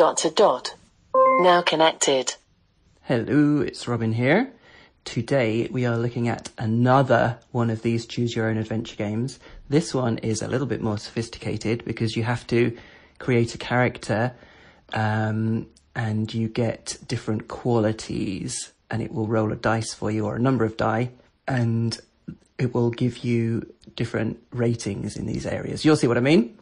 dot to dot. Now connected. Hello, it's Robin here. Today we are looking at another one of these choose your own adventure games. This one is a little bit more sophisticated because you have to create a character um, and you get different qualities and it will roll a dice for you or a number of die and it will give you different ratings in these areas. You'll see what I mean.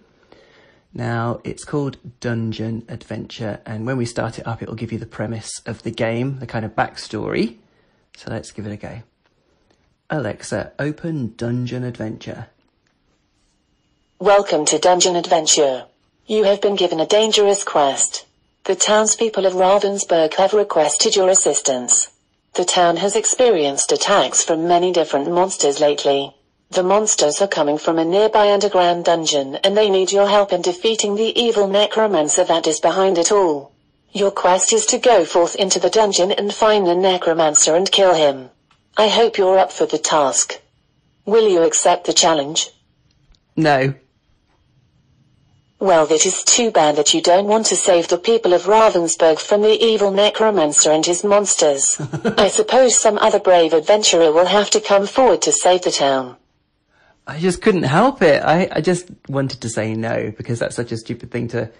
Now, it's called Dungeon Adventure, and when we start it up, it will give you the premise of the game, the kind of backstory. So let's give it a go. Alexa, open Dungeon Adventure. Welcome to Dungeon Adventure. You have been given a dangerous quest. The townspeople of Ravensburg have requested your assistance. The town has experienced attacks from many different monsters lately. The monsters are coming from a nearby underground dungeon and they need your help in defeating the evil necromancer that is behind it all. Your quest is to go forth into the dungeon and find the necromancer and kill him. I hope you're up for the task. Will you accept the challenge? No. Well, it is too bad that you don't want to save the people of Ravensburg from the evil necromancer and his monsters. I suppose some other brave adventurer will have to come forward to save the town. I just couldn't help it. I, I just wanted to say no because that's such a stupid thing to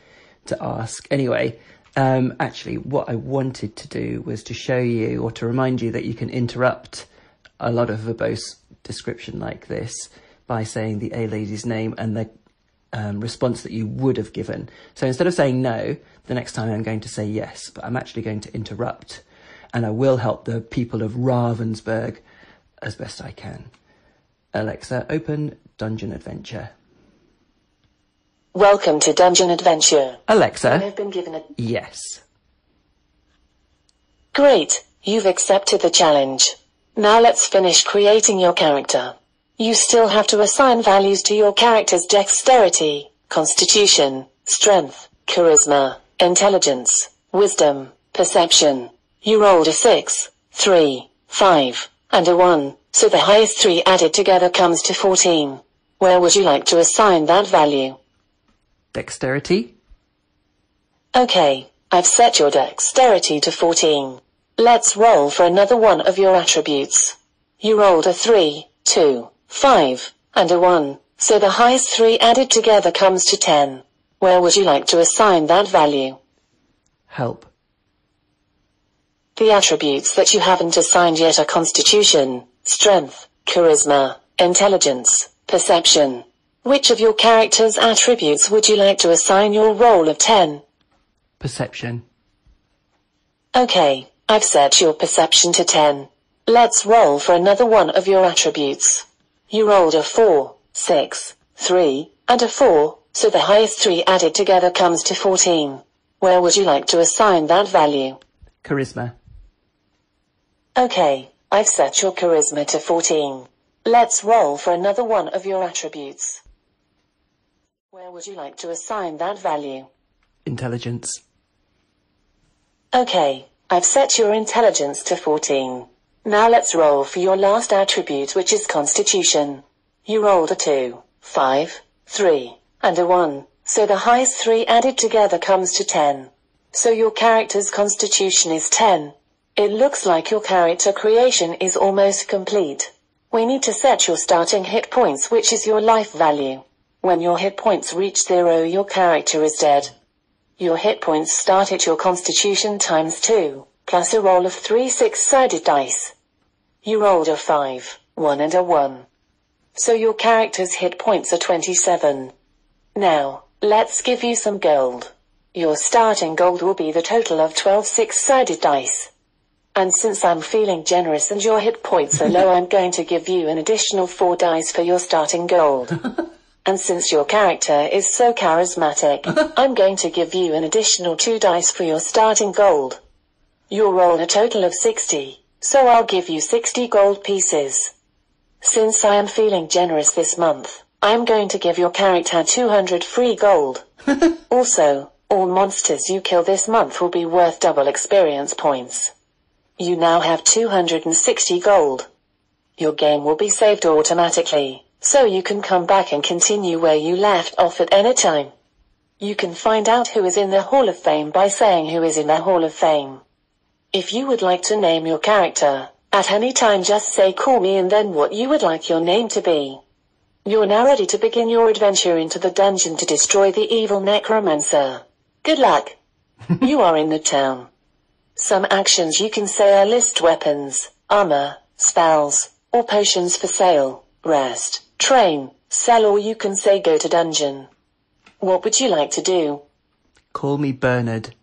to ask. Anyway, um, actually, what I wanted to do was to show you or to remind you that you can interrupt a lot of verbose description like this by saying the A lady's name and the um, response that you would have given. So instead of saying no, the next time I'm going to say yes, but I'm actually going to interrupt and I will help the people of Ravensburg as best I can. Alexa, open Dungeon Adventure. Welcome to Dungeon Adventure. You Alexa, have been given a yes. Great, you've accepted the challenge. Now let's finish creating your character. You still have to assign values to your character's dexterity, constitution, strength, charisma, intelligence, wisdom, perception. You rolled a 6, 3, 5, and a 1, so the highest three added together comes to 14. Where would you like to assign that value? Dexterity, Okay, I've set your dexterity to 14. Let's roll for another one of your attributes. You rolled a 3, 2, 5, and a 1, so the highest three added together comes to 10. Where would you like to assign that value? help, The attributes that you haven't assigned yet are constitution, strength, charisma, intelligence, perception. Which of your character's attributes would you like to assign your roll of 10? perception, Okay, I've set your perception to 10. Let's roll for another one of your attributes. You rolled a 4, 6, 3, and a 4, so the highest three added together comes to 14. Where would you like to assign that value? charisma, Okay, I've set your charisma to 14. Let's roll for another one of your attributes. Where would you like to assign that value? intelligence, Okay, I've set your intelligence to 14. Now let's roll for your last attribute which is constitution. You rolled a 2, 5, 3, and a 1, so the highest three added together comes to 10. So your character's constitution is 10. It looks like your character creation is almost complete. We need to set your starting hit points which is your life value. When your hit points reach zero your character is dead. Your hit points start at your constitution times 2, plus a roll of 3 six-sided dice. You rolled a 5, 1 and a 1. So your character's hit points are 27. Now, let's give you some gold. Your starting gold will be the total of 12 six-sided dice. And since I'm feeling generous and your hit points are low, I'm going to give you an additional 4 dice for your starting gold. And since your character is so charismatic, I'm going to give you an additional 2 dice for your starting gold. You'll roll a total of 60, so I'll give you 60 gold pieces. Since I am feeling generous this month, I'm going to give your character 200 free gold. also, all monsters you kill this month will be worth double experience points. You now have 260 gold. Your game will be saved automatically, so you can come back and continue where you left off at any time. You can find out who is in the Hall of Fame by saying who is in the Hall of Fame. If you would like to name your character, at any time just say call me and then what you would like your name to be. You're now ready to begin your adventure into the dungeon to destroy the evil necromancer. Good luck. you are in the town. Some actions you can say are list weapons, armor, spells, or potions for sale, rest, train, sell or you can say go to dungeon. What would you like to do? Call me Bernard.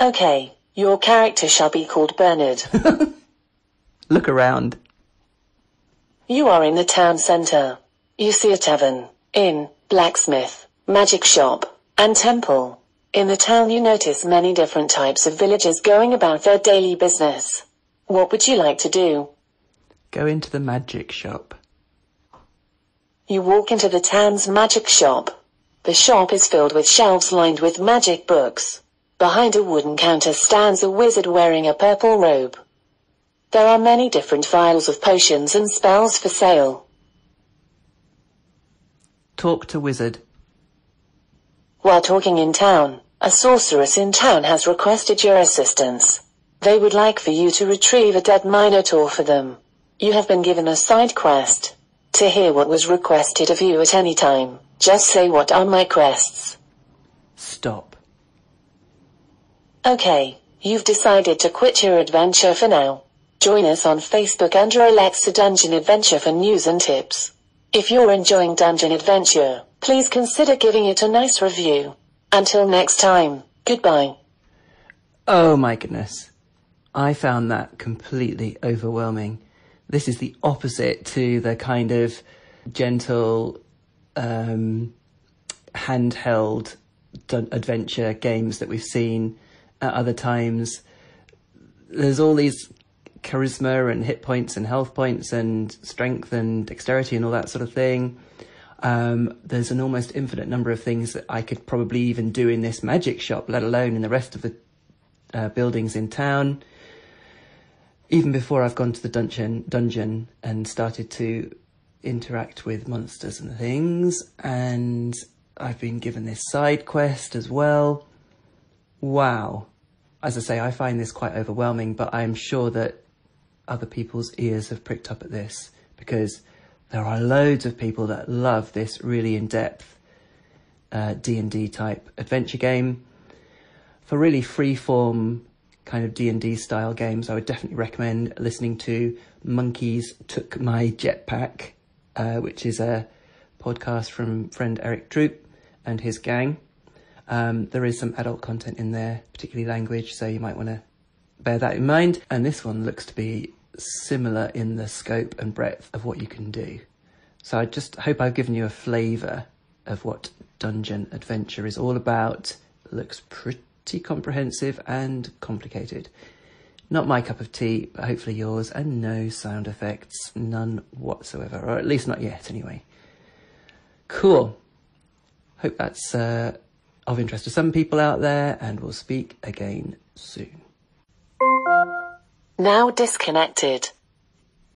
Okay, your character shall be called Bernard. Look around. You are in the town center. You see a tavern, inn, blacksmith, magic shop, and temple. In the town you notice many different types of villagers going about their daily business. What would you like to do? Go into the magic shop. You walk into the town's magic shop. The shop is filled with shelves lined with magic books. Behind a wooden counter stands a wizard wearing a purple robe. There are many different vials of potions and spells for sale. Talk to wizard. While talking in town, a sorceress in town has requested your assistance. They would like for you to retrieve a dead minotaur for them. You have been given a side quest. To hear what was requested of you at any time, just say what are my quests. Stop. Okay, you've decided to quit your adventure for now. Join us on Facebook under Alexa Dungeon Adventure for news and tips. If you're enjoying Dungeon Adventure, please consider giving it a nice review. Until next time, goodbye. Oh my goodness. I found that completely overwhelming. This is the opposite to the kind of gentle, um, handheld adventure games that we've seen at other times. There's all these charisma and hit points and health points and strength and dexterity and all that sort of thing. Um, there's an almost infinite number of things that I could probably even do in this magic shop, let alone in the rest of the uh, buildings in town even before I've gone to the dungeon dungeon and started to interact with monsters and things, and I've been given this side quest as well. Wow. As I say, I find this quite overwhelming, but I'm sure that other people's ears have pricked up at this because there are loads of people that love this really in-depth uh, D&D type adventure game. For really free-form kind of D&D style games, I would definitely recommend listening to Monkeys Took My Jetpack, uh, which is a podcast from friend Eric Troop and his gang. Um, there is some adult content in there, particularly language, so you might want to bear that in mind. And this one looks to be similar in the scope and breadth of what you can do. So I just hope I've given you a flavour of what Dungeon Adventure is all about. It looks pretty comprehensive and complicated. Not my cup of tea, but hopefully yours, and no sound effects, none whatsoever, or at least not yet anyway. Cool. Hope that's uh, of interest to some people out there, and we'll speak again soon. Now disconnected.